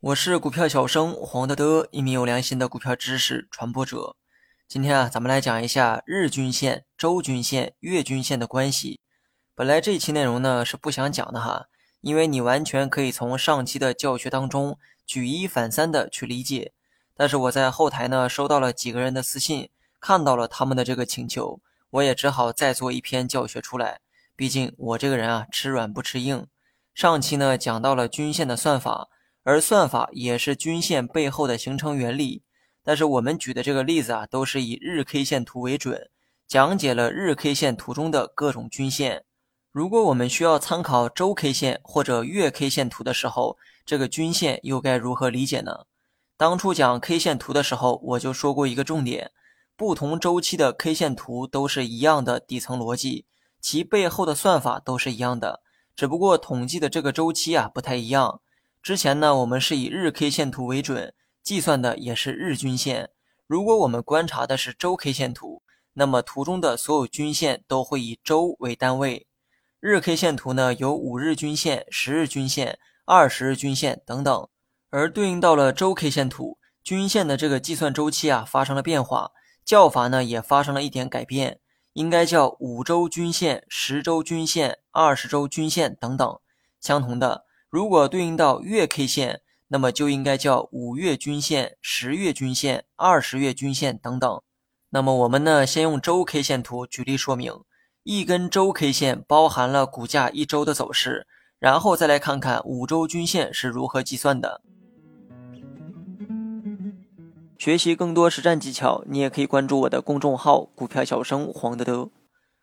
我是股票小生黄德德，一名有良心的股票知识传播者。今天啊，咱们来讲一下日均线、周均线、月均线的关系。本来这期内容呢是不想讲的哈，因为你完全可以从上期的教学当中举一反三的去理解。但是我在后台呢收到了几个人的私信，看到了他们的这个请求，我也只好再做一篇教学出来。毕竟我这个人啊吃软不吃硬。上期呢讲到了均线的算法，而算法也是均线背后的形成原理。但是我们举的这个例子啊都是以日 K 线图为准，讲解了日 K 线图中的各种均线。如果我们需要参考周 K 线或者月 K 线图的时候，这个均线又该如何理解呢？当初讲 K 线图的时候，我就说过一个重点：不同周期的 K 线图都是一样的底层逻辑，其背后的算法都是一样的，只不过统计的这个周期啊不太一样。之前呢，我们是以日 K 线图为准，计算的也是日均线。如果我们观察的是周 K 线图，那么图中的所有均线都会以周为单位。日 K 线图呢，有五日均线、十日均线、二十日均线等等，而对应到了周 K 线图，均线的这个计算周期啊发生了变化，叫法呢也发生了一点改变，应该叫五周均线、十周均线、二十周均线等等。相同的，如果对应到月 K 线，那么就应该叫五月均线、十月均线、二十月均线等等。那么我们呢，先用周 K 线图举例说明。一根周 K 线包含了股价一周的走势，然后再来看看五周均线是如何计算的。学习更多实战技巧，你也可以关注我的公众号“股票小生黄德德”。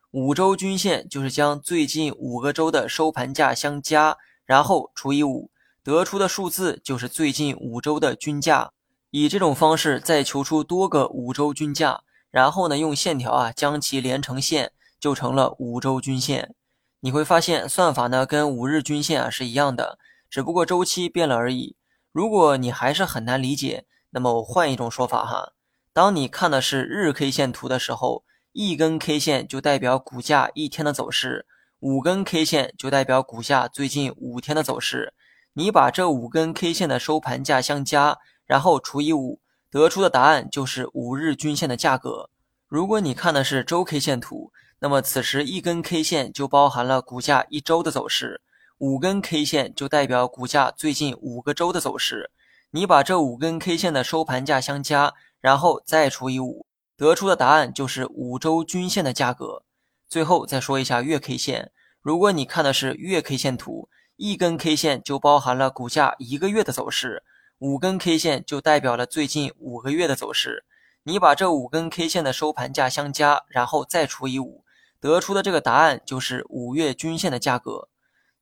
五周均线就是将最近五个周的收盘价相加，然后除以五，得出的数字就是最近五周的均价。以这种方式再求出多个五周均价，然后呢用线条啊将其连成线。就成了五周均线，你会发现算法呢跟五日均线啊是一样的，只不过周期变了而已。如果你还是很难理解，那么我换一种说法哈，当你看的是日 K 线图的时候，一根 K 线就代表股价一天的走势，五根 K 线就代表股价最近五天的走势。你把这五根 K 线的收盘价相加，然后除以五，得出的答案就是五日均线的价格。如果你看的是周 K 线图，那么此时一根 K 线就包含了股价一周的走势，五根 K 线就代表股价最近五个周的走势。你把这五根 K 线的收盘价相加，然后再除以五，得出的答案就是五周均线的价格。最后再说一下月 K 线，如果你看的是月 K 线图，一根 K 线就包含了股价一个月的走势，五根 K 线就代表了最近五个月的走势。你把这五根 K 线的收盘价相加，然后再除以五。得出的这个答案就是五月均线的价格。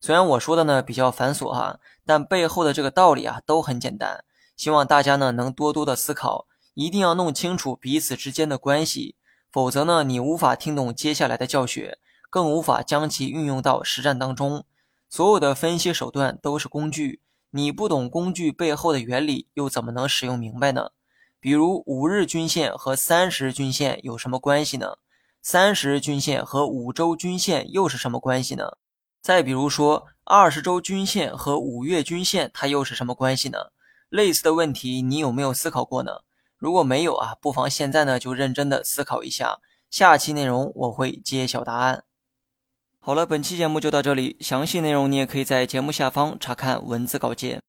虽然我说的呢比较繁琐哈，但背后的这个道理啊都很简单。希望大家呢能多多的思考，一定要弄清楚彼此之间的关系，否则呢你无法听懂接下来的教学，更无法将其运用到实战当中。所有的分析手段都是工具，你不懂工具背后的原理，又怎么能使用明白呢？比如五日均线和三十日均线有什么关系呢？三十日均线和五周均线又是什么关系呢？再比如说，二十周均线和五月均线它又是什么关系呢？类似的问题你有没有思考过呢？如果没有啊，不妨现在呢就认真的思考一下，下期内容我会揭晓答案。好了，本期节目就到这里，详细内容你也可以在节目下方查看文字稿件。